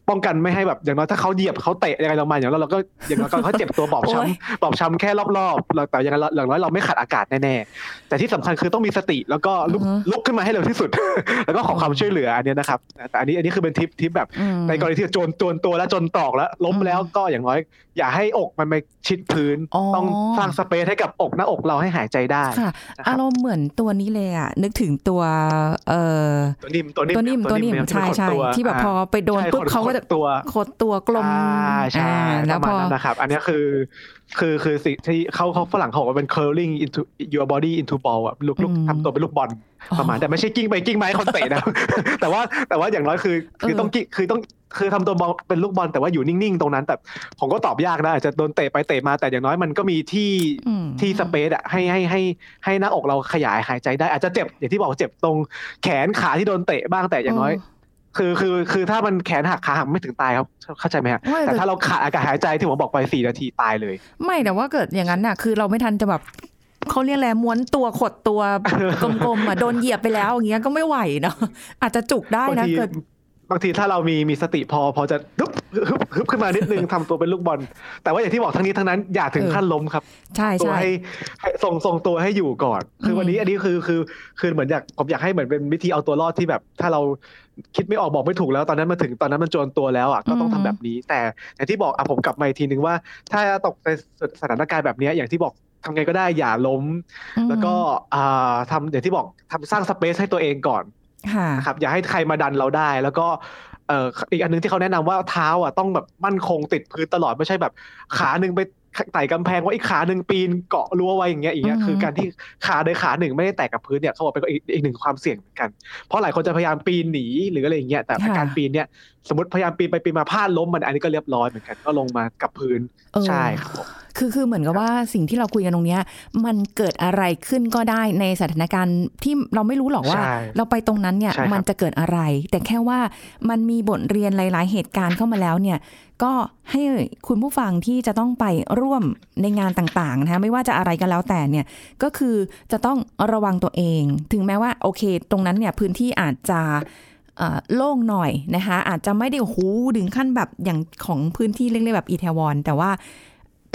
ป้องกันไม่ให้แบบอย่างน้อยถ้าเขาเหยียบเขาเตะยังไงเรามาอย่างน้อยเราก็อย่างน้อยก็เขาเจ็บตัวบอบช้ำบอบช้ำแค่รอบๆเราแต่อย่างน้อยอย่างน้อยเราไม่ขาดอากาศแน่ๆ แต่ที่สำคัญคือต้องมีสติแล้วก็ลุกลุกขึ้นมาให้เร็วที่สุด แล้วก็ขอความช่วยเหลืออันเนี้ยนะครับแต่อันนี้อันนี้คือเป็นทิปทิปแบบอืมในกรณีที่โจรโจรตัวแล้วจนตรอกแล้วล้มอืมแล้วก็อย่างน้อย อย่าให้อกมันไปชิดพื้นอ๋อต้องสร้างสเปซให้กับอกหน้าอกเราให้หายใจได้ค่ะนะคอารับรมณ์เหมือนตัวนี้เลยอะนึกถึงตัวเอ่อตัวนิ่มตัวนิ่มตัวนิ่มตัวนิ่มที่ใช่นขดใช่ตัวที่แบบพอไปโดนใช่ปุ๊บขดเขาก็จะขดตัวขดตัวกลมอ่าใช่อ่าแล้วประพมาณอนั้นนะครับ อันนี้คือคือคือสิ่งที่เขาเขาฝรั่งเขาบอกว่าเป็น curling into your body into ball อะลูกลูกอืมทำตัวเป็นลูกบอลอ๋อประมาณแต่ไม่ใช่กิ้งไปกิ้งมาให้คนเตะนะแต่ว่าแต่ว่าอย่างน้อยคือ คือเออต้องกิ้งคือต้องคือทำตัวบอลเป็นลูกบอลแต่ว่าอยู่นิ่งๆตรงนั้น แต่ผมก็ตอบยากนะอาจจะโดนเตะไปเตะมาแต่อย่างน้อยมันก็มีที่อืมที่สเปซอะให้ให้ให้ให้หน้าอกเราขยายหายใจได้อาจจะเจ็บอย่างที่บอกเจ็บตรงแขนขาที่โดนเตะบ้างแต่อย่างน้อยคือคือคือถ้ามันแขนหักขาหักไม่ถึงตายครับเข้าใจไหมฮะไม่แต่แต่ถ้าเราขาดอากาศหายใจที่ผมบอกไปสี่นาทีตายเลย ไม่แต่ว่าเกิดอย่างนั้นน่ะ คือเราไม่ทันจะแบบ เขาเรียกอะไรม้วนตัวขดตัวกลมๆอะโดนเหยียบไปแล้วอย่างเงี้ยก็ไม่ไหวเนาะอาจจะจุกได้บางนะทีเกิดบางทีถ้าเรามีมีสติพอพอจะฮึบฮึบฮึบขึ้นมานิดนึงทำตัวเป็นลูกบอล แต่ว่าอย่างที่บอกทั้งนี้ทั้งนั้นอย่าถึงเออขั้นล้มครับ ใช่ตัวใช่ให้ให้ทรงทรงตัวให้อยู่ก่อน คือมวันนี้อันนี้คือคือคือเหมือนอยากผมอยากให้เหมือนเป็นวิธีเอาตัวรอดที่แบบ ถ้าเราคิดไม่ออกบอกไม่ถูกแล้วตอนนั้นมาถึงตอนนั้นมันโจรตัวแล้วอะก็ต้องทำแบบนี้ แต่อย่างที่บอกอะผมกลับมาอีกทีนึงว่า ถ้าตกในสถานการณ์แบบเนี้ยอย่างที่บอก ทำไงก็ได้อย่าล้มอืมแล้วก็อ่าทำอย่างที่บอกทำสร้างสเปซให้ตัวเองก่อนค่ะนะครับอย่าให้ใครมาดันเราได้ แล้วก็เอ่ออีกอันหนึงที่เขาแนะนำว่าเท้าอะต้องแบบมั่นคงติดพื้นตลอดไม่ใช่แบบ ขาหนึ่งไปไต่กำแพงว่าอีกขาหนึ่งปีนเกาะรั้วไว้อย่างเงี้ยอย่างเงี้ยอือฮึคือการที่ขาโดยขาหนึ่งไม่ได้แตะกับพื้นเนี่ยเขาบอกเป็นอีกอีกหนึ่งความเสี่ยงเหมือนกันเพราะหลายคนจะพยายามปีนหนีหรืออะไรอย่างเงี้ยแต่ค่ะการปีนเนี่ยสมมติพยายามปีนไปปีนมาพลาดล้มมันอันนี้ก็เรียบร้อยเหมือนกันก็ลงมากับพื้นเออใช่ครับผม คือคือเหมือนกับว่าสิ่งที่เราคุยกันตรงเนี้ย มันเกิดอะไรขึ้นก็ได้ในสถานการณ์ที่เราไม่รู้หรอกว่าใช่เราไปตรงนั้นเนี่ยใช่ครับมันจะเกิดอะไร แต่แค่ว่ามันมีบทเรียนหลาย ๆ เหตุการณ์เข้ามาแล้วเนี่ย ก็ให้คุณผู้ฟังที่จะต้องไปร่วมในงานต่างๆนะคะไม่ว่าจะอะไรก็แล้วแต่เนี่ยก็คือจะต้องระวังตัวเอง ถึงแม้ว่าโอเค ตรงนั้นเนี่ยพื้นที่อาจจะเอ่อโล่งหน่อยนะคะอาจจะไม่ได้โอ้โหถึงขั้นแบบอย่างของพื้นที่เล็กๆแบบอีเทวอนแต่ว่า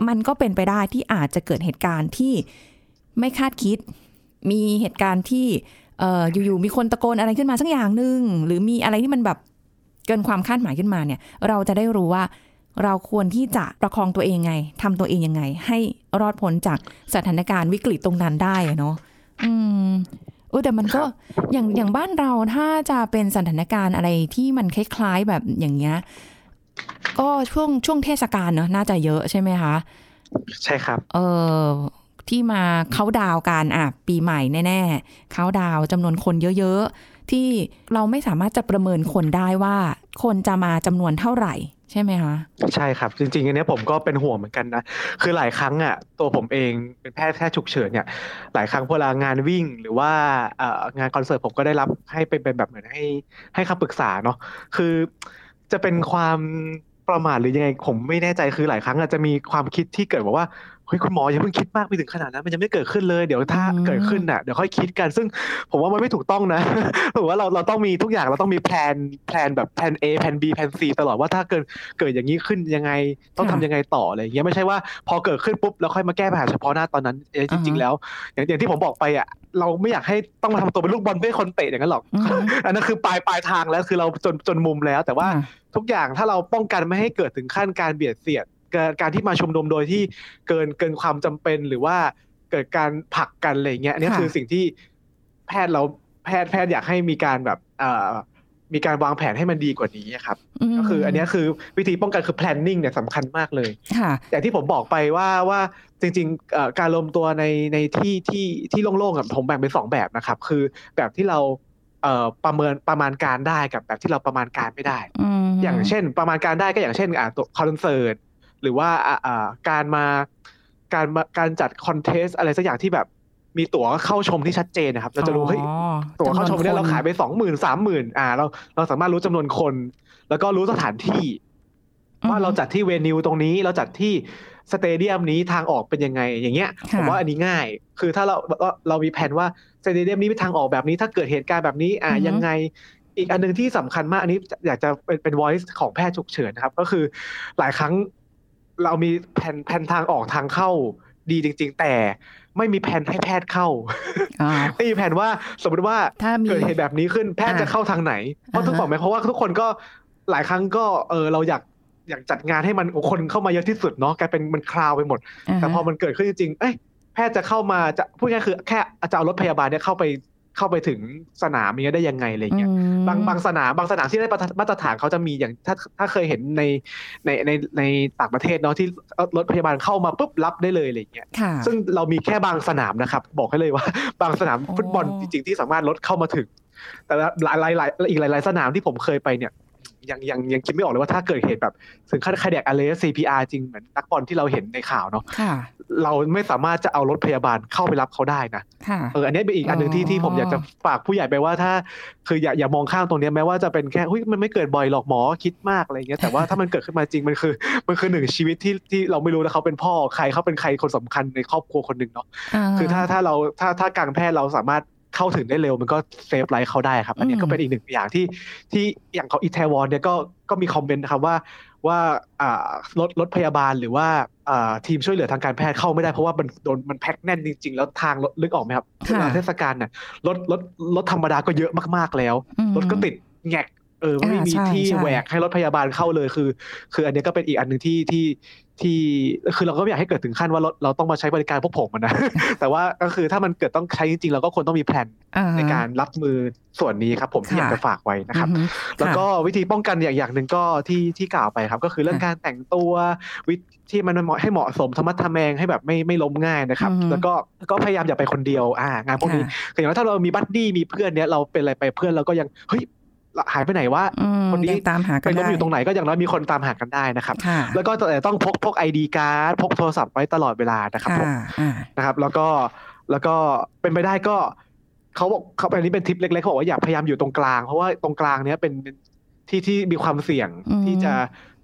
มันก็เป็นไปได้ที่อาจจะเกิดเหตุการณ์ที่ไม่คาดคิด มีเหตุการณ์ที่เอออยู่ๆมีคนตะโกนอะไรขึ้นมาสักอย่างหนึ่งหรือมีอะไรที่มันแบบเกินความคาดหมายขึ้นมาเนี่ย เราจะได้รู้ว่าเราควรที่จะประคองตัวเองไงทำตัวเองยังไง ให้รอดพ้นจากสถานการณ์วิกฤตตรงนั้นได้เนาะอืมเออแต่มันก็อย่างอย่างบ้านเราถ้าจะเป็นสถานการณ์อะไรที่มันคล้ายๆแบบอย่างเงี้ย ก็ช่วงช่วงเทศกาลเนอะน่าจะเยอะใช่ไหมคะ ใช่ครับ เออที่มาเขาดาวน์กันอะปีใหม่แน่ๆเขาดาวน์จำนวนคนเยอะๆ ที่เราไม่สามารถจะประเมินคนได้ว่า คนจะมาจำนวนเท่าไหร่ใช่ไหมคะใช่ครับ จริงๆอันเนี้ยผมก็เป็นห่วงเหมือนกันนะคือหลายครั้งอะตัวผมเองเป็นแพทย์แพทย์ฉุกเฉินเนี่ยหลายครั้งเวลางานวิ่งหรือว่าเอ่องานคอนเสิร์ตผมก็ได้รับให้เป็นเป็นแบบเหมือนให้ให้คำปรึกษาเนาะคือ จะเป็นความประมาทหรือยังไงผมไม่แน่ใจคือหลายครั้งอาจจะมีความคิดที่เกิดบอกว่าเฮ้ยคุณหมออย่าเพิ่งคิดมากไปถึงขนาดนั้นมันยังไม่เกิดขึ้นเลยเดี๋ยวถ้าอืมเกิดขึ้นน่ะเดี๋ยวค่อยคิดกันซึ่งผมว่ามันไม่ถูกต้องนะผมว่าเราเราต้องมีทุกอย่างเราต้องมี plan plan แบบ plan A plan B plan C ตลอดว่าถ้าเกิดเกิดอย่างนี้ขึ้นยังไงต้องทำยังไงต่ออะไรอย่างเงี้ยไม่ใช่ว่าพอเกิดขึ้นปุ๊บแล้วค่อยมาแก้ปัญหาเฉพาะหน้าตอนนั้นเอ้ยจริง ๆ แล้วอย่างอย่างที่ผมบอกไปอะเราไม่อยากให้ต้องมาทำตัวเป็นลูกบอลเพื่อให้คนเตะอย่างนั้นหรอกอืมอันนั้นคือปลายปลายทางแล้วคือเราจนจนมุมแล้วแต่ว่าอะ ทุกอย่างถ้าเราป้องกันไม่ให้เกิดถึงขั้นการเบียดเสียดการการที่มาชุมนุมโดยที่เกินเกินความจำเป็นหรือว่าเกิดการผลักกันอะไรเงี้ยอันนี้ค่ะคือสิ่งที่แพทย์เราแพทย์แพทย์อยากให้มีการแบบเอ่อมีการวางแผนให้มันดีกว่านี้ครับมก็คืออันเนี้ยคือวิธีป้องกันคือ planning เนี่ยสำคัญมากเลยค่ะอย่างที่ผมบอกไปว่าว่าจริงๆเอ่อการรวมตัวในในที่ที่ที่โล่งๆกับผมแบ่งเป็นสองแบบนะครับ คือแบบที่เราเอ่อประเมินประมาณการได้กับแบบที่เราประมาณการไม่ได้ อืมอย่างเช่น ประมาณการได้ก็อย่างเช่นอ่าตัวคอนเสิร์ตหรือว่าอ่าอ่าการมาการมาการจัด contest อะไรสักอย่างที่แบบมีตั๋วเข้าชมที่ชัดเจนนะครับ เราจะรู้เฮ้ยอ๋อตั๋วเข้าชมเนี่ยจำนวนคนเราขายไปสองหมื่นสามหมื่นอ่า เราเราสามารถรู้จำนวนคน แล้วก็รู้สถานที่ว่าเราจัดที่ venue ตรงนี้เราจัดที่ stadium นี้ทางออกเป็นยังไง อย่างเงี้ยค่ะผมว่าอันนี้ง่าย คือถ้าเราเราเรามีแผนว่าสเตเดียมนี้มีทางออกแบบนี้ ถ้าเกิดเหตุการณ์แบบนี้ อ่าอือฮึยังไง อีกอันหนึงที่สำคัญมากอันนี้อยากจะเป็นเป็น voice ของแพทย์ฉุกเฉินนะครับ ก็คือหลายครั้งเรามีแผนแผนทางออกทางเข้าดีจริง ๆ แต่ไม่มีแผนให้แพทย์เข้าอ่าไม่มีแผนว่าสมมติว่าถ้ามีเกิดเหตุแบบนี้ขึ้นแพทย์อ่าจะเข้าทางไหนเพราะอ่าฮะทุกบอกไหมเพราะว่าทุกคนก็หลายครั้งก็เออเราอยากอยากจัดงานให้มันคนเข้ามาเยอะที่สุดเนาะกลายเป็นมันคราวไปหมดาแต่ฮะพอมันเกิดขึ้นจริงๆเอ้ยแพทย์จะเข้ามาจะพูดง่ายๆคือแค่จะเอารถพยาบาลเนี่ยเข้าไป เข้าไปถึงสนามอย่างเงี้ยได้ยังไงอะไรเงี้ยอืมบางบางสนามบางสนามที่ได้มาตรฐานเขาจะมีอย่างถ้าถ้าเคยเห็นในในในในต่างประเทศเนาะที่รถพยาบาลเข้ามาปุ๊บรับได้เลยอะไรเงี้ยค่ะซึ่งเรามีแค่บางสนามนะครับ บอกให้เลยว่า บางสนามอ๋อฟุตบอลจริงๆที่สามารถรถเข้ามาถึง แต่ละหลายหลายหลายอีกหลาย ๆ สนามที่ผมเคยไปเนี่ย ยังยังยังคิดไม่ออกเลยว่าถ้าเกิดเหตุแบบถึงขั้นคาเดียกอะไร CPR จริงเหมือนนักบอลที่เราเห็นในข่าวเนาะค่ะเราไม่สามารถจะเอารถพยาบาลเข้าไปรับเขาได้นะค่ะเอออันนี้เป็นอีกอันหนึ่งที่อ๋อที่ผมอยากจะฝากผู้ใหญ่ไปว่าถ้า คืออย่าอย่ามองข้ามตรงเนี้ยแม้ว่าจะเป็นแค่เฮ้ยมันไม่เกิดบ่อยหรอกหมอคิดมากอะไรเงี้ยแต่ว่าถ้ามันเกิดขึ้นมาจริงมันคือ มันคือหนึ่งชีวิตที่ที่เราไม่รู้นะเขาเป็นพ่อใครเขาเป็นใครคนสำคัญในครอบครัวคนหนึ่งเนาะคือถ้าถ้าเราถ้าถ้าการแพทย์เราสามารถ เข้าถึงได้เร็วมันก็ save life เขาได้ครับ อันนี้อืมก็เป็นอีกหนึ่งอย่างที่ที่อย่างของอีเทวอนเนี่ยก็ก็มีคอมเมนต์นะครับว่าว่าอ่ารถรถพยาบาลหรือว่าอ่าทีมช่วยเหลือทางการแพทย์เข้าไม่ได้เพราะว่ามันโดนมันแพ็คแน่นจริง ๆ แล้วทางรถลึกออกไหมครับค่ะเวลาเทศกาลน่ะรถรถรถธรรมดาก็เยอะมากๆแล้วอืมรถก็ติดแงก เออไม่มีอ่าใช่ที่ใช่แหวกให้รถพยาบาลเข้าเลยคือ คืออันเนี้ยก็เป็นอีกอันหนึ่งที่ที่ที่คือเราก็ไม่อยากให้เกิดถึงขั้นว่าเราเราต้องมาใช้บริการพวกผมอะนะ แต่ว่าก็คือถ้ามันเกิดต้องใช้จริงๆเราก็ควรต้องมีแผนอ่าในการรับมือส่วนนี้ครับ ผมที่ค่ะอยากจะฝากไว้นะครับอือฮึแล้วก็ค่ะวิธีป้องกันอย่างอย่างหนึ่งก็ที่ที่กล่าวไปครับ ก็คือเรื่องค่ะการแต่งตัววิธีที่มันเหมาะให้เหมาะสมธรรมะทแมงให้แบบไม่ไม่ล้มง่ายนะครับอือฮึแล้วก็ก็พยายามอย่าไปคนเดียวอ่างานพวกนี้ค่ะคืออย่างน้อยถ้าเรามีบัดดี้มีเพื่อนเนี้ยเราเป็นอะไรไปเพื่อนเราก็ยังเฮ้ย หายไปไหนวะอืมคนนี้ยังตามหากัไปนล้มได้อยู่ตรงไหนก็อย่างน้อยมีคนตามหากันได้นะครับค่ะแล้วก็แต่ต้องพกพกไอดีการ์ดพกโทรศัพท์ไว้ตลอดเวลานะครับผมค่ะอ่านะครับ แล้วก็แล้วก็เป็นไปได้ก็เขาบอกเขาอันนี้เป็นทิปเล็กๆเขาบอกว่าอยากพยายามอยู่ตรงกลาง เพราะว่าตรงกลางเนี้ยเป็นที่ที่มีความเสี่ยงอืมที่จะ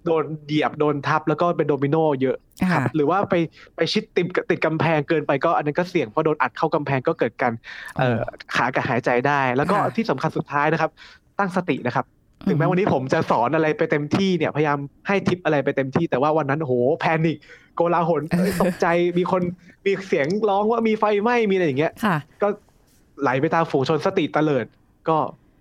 โดนเหยียบโดนทับแล้วก็เป็นโดมิโนเยอะครับค่ะหรือว่าไปไปชิดติดติดกำแพงเกินไปก็อันนั้นก็เสี่ยงเพราะโดนอัดเข้ากำแพงก็เกิดการเอ่อขาดอากาศหายใจได้ แล้วก็ค่ะที่สำคัญสุดท้ายนะครับ ตั้งสตินะครับถึงแม้วันนี้ผมจะสอนอะไรไปเต็มที่เนี่ยพยายามให้ทิปอะไรไปเต็มที่ แต่ว่าวันนั้นโอ้โหแพนิคโกลาหลเอ้ยตกใจมีคนมีเสียงร้องว่ามีไฟไหม้มีอะไรอย่างเงี้ยค่ะก็ไหลไปตามฝูงชนสติเตลิดก็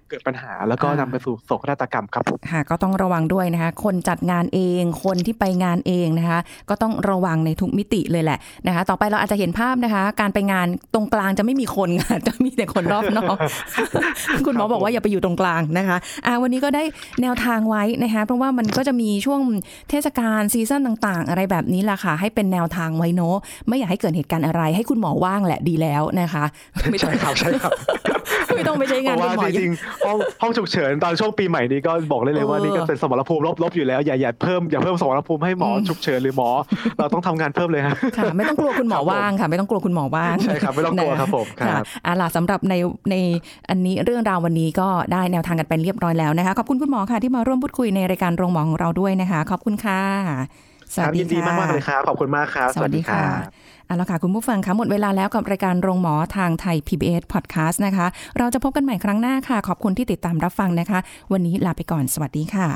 เกิดปัญหาแล้วก็อ่านนำไปสู่โศกนาฏกรรมครับผมค่ะก็ต้องระวังด้วยนะคะ คนจัดงานเอง คนที่ไปงานเองนะคะ ก็ต้องระวังในทุกมิติเลยแหละนะคะ ต่อไปเราอาจจะเห็นภาพนะคะ การไปงานตรงกลางจะไม่มีคนค่ะจะมีแต่คนรอบนอกคุณหมอบอกว่าอย่าไปอยู่ตรงกลางนะคะอ่าวันนี้ก็ได้แนวทางไว้นะคะ เพราะว่ามันก็จะมีช่วงเทศกาลซีซั่นต่าง ๆ อะไรแบบนี้แหละค่ะ ให้เป็นแนวทางไว้เนอะไม่อยากให้เกิดเหตุการณ์อะไร ให้คุณหมอว่างแหละดีแล้วนะคะ ไม่ต้องใช่ครับใช่ครับไม่ต้องไปใช้เพงานราะคุณว่าหมอจริงๆห้องห้องฉุกเฉินตอนช่วงปีใหม่นี้ก็บอกเลยเลยว่าเออนี่ก็เป็นสมรภูมิลบๆอยู่แล้วอย่าอย่าเพิ่มอย่าเพิ่มสมรภูมิให้หมออืมฉุกเฉินหรือหมอ เราต้องทำงานเพิ่มเลยฮะค่ะไม่ต้องกลัวคุณหมอว่างค่ะไม่ต้องกลัวคุณหมอว่างใช่ครับไม่ต้องกลัวครับผมคค่ะรับเอาล่ะสำหรับในในอันนี้เรื่องราววันนี้ก็ได้แนวทางกันไปเรียบร้อยแล้วนะคะขอบคุณคุณหมอค่ะที่มาร่วมพูดคุยในรายการโรงหมอของเราด้วยนะคะ ขอบคุณค่ะสควัรัสบดียินดีค่ะมากๆเลยครับขอบคุณมากครับสวัสดีค่ะ เอาละค่ะคุณผู้ฟังคะหมดเวลาแล้วกับรายการโรงหมอทางไทย PBS Podcast นะคะ เราจะพบกันใหม่ครั้งหน้าค่ะ ขอบคุณที่ติดตามรับฟังนะคะ วันนี้ลาไปก่อนสวัสดีค่ะ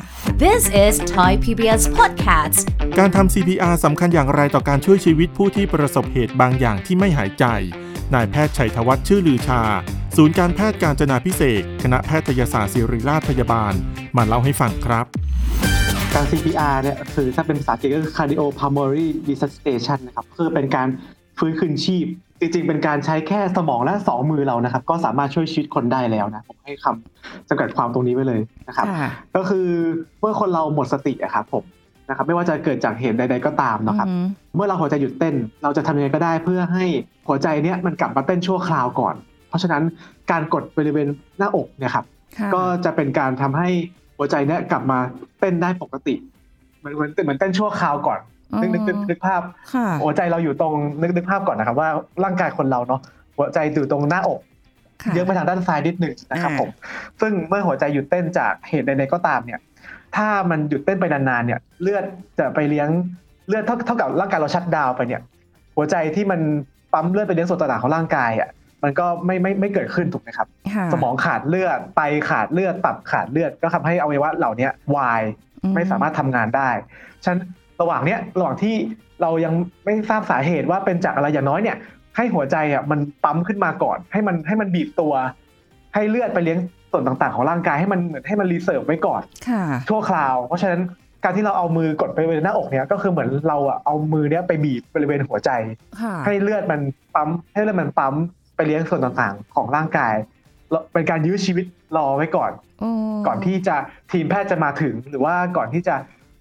This is Thai PBS Podcast. การทำ CPR สำคัญอย่างไรต่อการช่วยชีวิตผู้ที่ประสบเหตุบางอย่างที่ไม่หายใจนายแพทย์ชัยธวัฒน์ชื่อลือชา ศูนย์การแพทย์การจนาพิเศษกคณะแพทยศาสตร์ศิริราชพยาบาล มาเล่าให้ฟังครับ การ CPR เนี่ยคือถ้าเป็นภาษาอังกฤษก็คือ cardiopulmonary resuscitation นะครับคือเป็นการฟื้นคืนชีพ จริงๆ เป็นการใช้แค่สมองและสองมือเรานะครับ ก็สามารถช่วยชีวิตคนได้แล้วนะ ผมให้คำจำกัดความตรงนี้ไว้เลยนะครับค่ะก็คือเมื่อคนเราหมดสติอะครับผมนะครับ ไม่ว่าจะเกิดจากเหตุใด ๆ ก็ตามนะครับอือหือเมื่อเราหัวใจหยุดเต้น เราจะทำยังไงก็ได้เพื่อให้หัวใจเนี้ยมันกลับมาเต้นชั่วคราวก่อน เพราะฉะนั้นการกดบริเวณหน้าอกเนี่ยครับค่ะก็จะเป็นการทำให้ หัวใจเนี่ยกลับมาเต้นได้ปกติเหมือนเหมือนเหมือนเต้นชั่วคราวก่อนนึกนึกนึกนึกภาพค่ะหัวใจเราอยู่ตรงนึกนึกภาพก่อนนะครับว่าร่างกายคนเราเนาะหัวใจอยู่ตรงหน้าอกค่ะเยอะไปทางด้านซ้ายนิดหนึ่งนะครับอ่าผม ซึ่งเมื่อหัวใจหยุดเต้นจากเหตุใดๆก็ตามเนี่ย ถ้ามันหยุดเต้นไปนานๆเนี่ย เลือดจะไปเลี้ยงเลือดเท่าเท่ากับร่างกายเรา shutdown ไปเนี่ย หัวใจที่มันปั๊มเลือดไปเลี้ยงส่วนต่างๆของร่างกายอะ มันก็ไม่ไม่ไม่เกิดขึ้นถูกไหมครับค่ะสมองขาดเลือดไตขาดเลือดตับขาดเลือด ก็ทำให้อวัยวะเหล่านี้วายอืมไม่สามารถทำงานได้ฉะนั้นระหว่างเนี้ยระหว่างที่เรายังไม่ทราบสาเหตุว่าเป็นจากอะไรอย่างน้อยเนี่ย ให้หัวใจอะมันปั๊มขึ้นมาก่อน ให้มันให้มันบีบตัว ให้เลือดไปเลี้ยงส่วนต่างๆ ของร่างกายให้มันเหมือนให้มัน reserve ไว้ก่อนค่ะชั่วคราว เพราะฉะนั้นการที่เราเอามือกดไปบริเวณหน้าอกเนี่ยก็คือเหมือนเราอะเอามือเนี้ยไปบีบบริเวณหัวใจค่ะให้เลือดมันปั๊มให้เลือดมันปั๊ม ไปเลี้ยงส่วนต่างๆ ของร่างกายแล้วเป็นการยื้อชีวิตรอไว้ก่อน ก่อนที่จะทีมแพทย์จะมาถึง หรือว่าก่อนที่จะ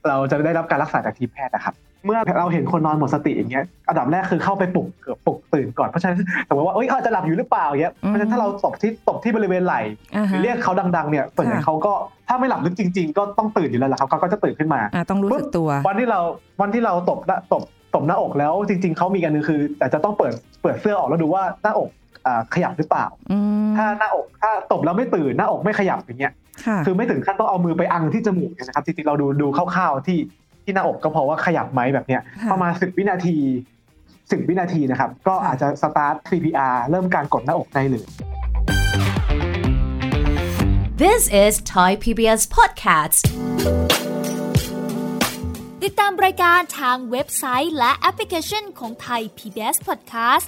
เราจะได้รับการรักษาจากทีมแพทย์นะครับ เมื่อเราเห็นคนนอนหมดสติอย่างเงี้ยอันดับแรกคือเข้าไปปลุกเกือบปลุกตื่นก่อนเพราะฉะนั้นสมมติว่าเอ้ยเขาอาจจะหลับอยู่หรือเปล่าอย่างเงี้ยเพราะฉะนั้นถ้าเราตบที่ตบที่บริเวณไหล่อ่าหฮะรือเรียกเขาดังๆเนี่ยส่วนใหญ่ค่ะเขาก็ถ้าไม่หลับลึกจริง ๆ ก็ต้องตื่นอยู่แล้วแหละครับเขาก็จะตื่นขึ้นมาอ่าต้องรู้สึกตัววันที่เราวันที่เราตบหน้าตบตบหน้าอกแล้วจริง ๆเขามีกันหนึงคือแต่จะต้องเปิดเปิดเสื้อออกแล้วดูว่าหน้าอกอ่า ขยับหรือเปล่าอืมถ้าหน้าอกถ้าตบแล้วไม่ตื่นหน้าอกไม่ขยับอย่างเงี้ยค่ะคือไม่ถึงขั้นต้องเอามือไปอังที่จมูกเนี่ยนะครับจริงๆเราดูดูคร่าวๆที่ที่หน้าอกก็พอว่าขยับไหมแบบเนี้ยค่ะประมาณ10วินาที10วินาทีนะครับ ก็ค่ะอาจจะสตาร์ท CPR เริ่มการกดหน้าอกได้เลย This is Thai PBS Podcast. ติดตามรายการทางเว็บไซต์และแอปพลิเคชันของไทย PBS Podcast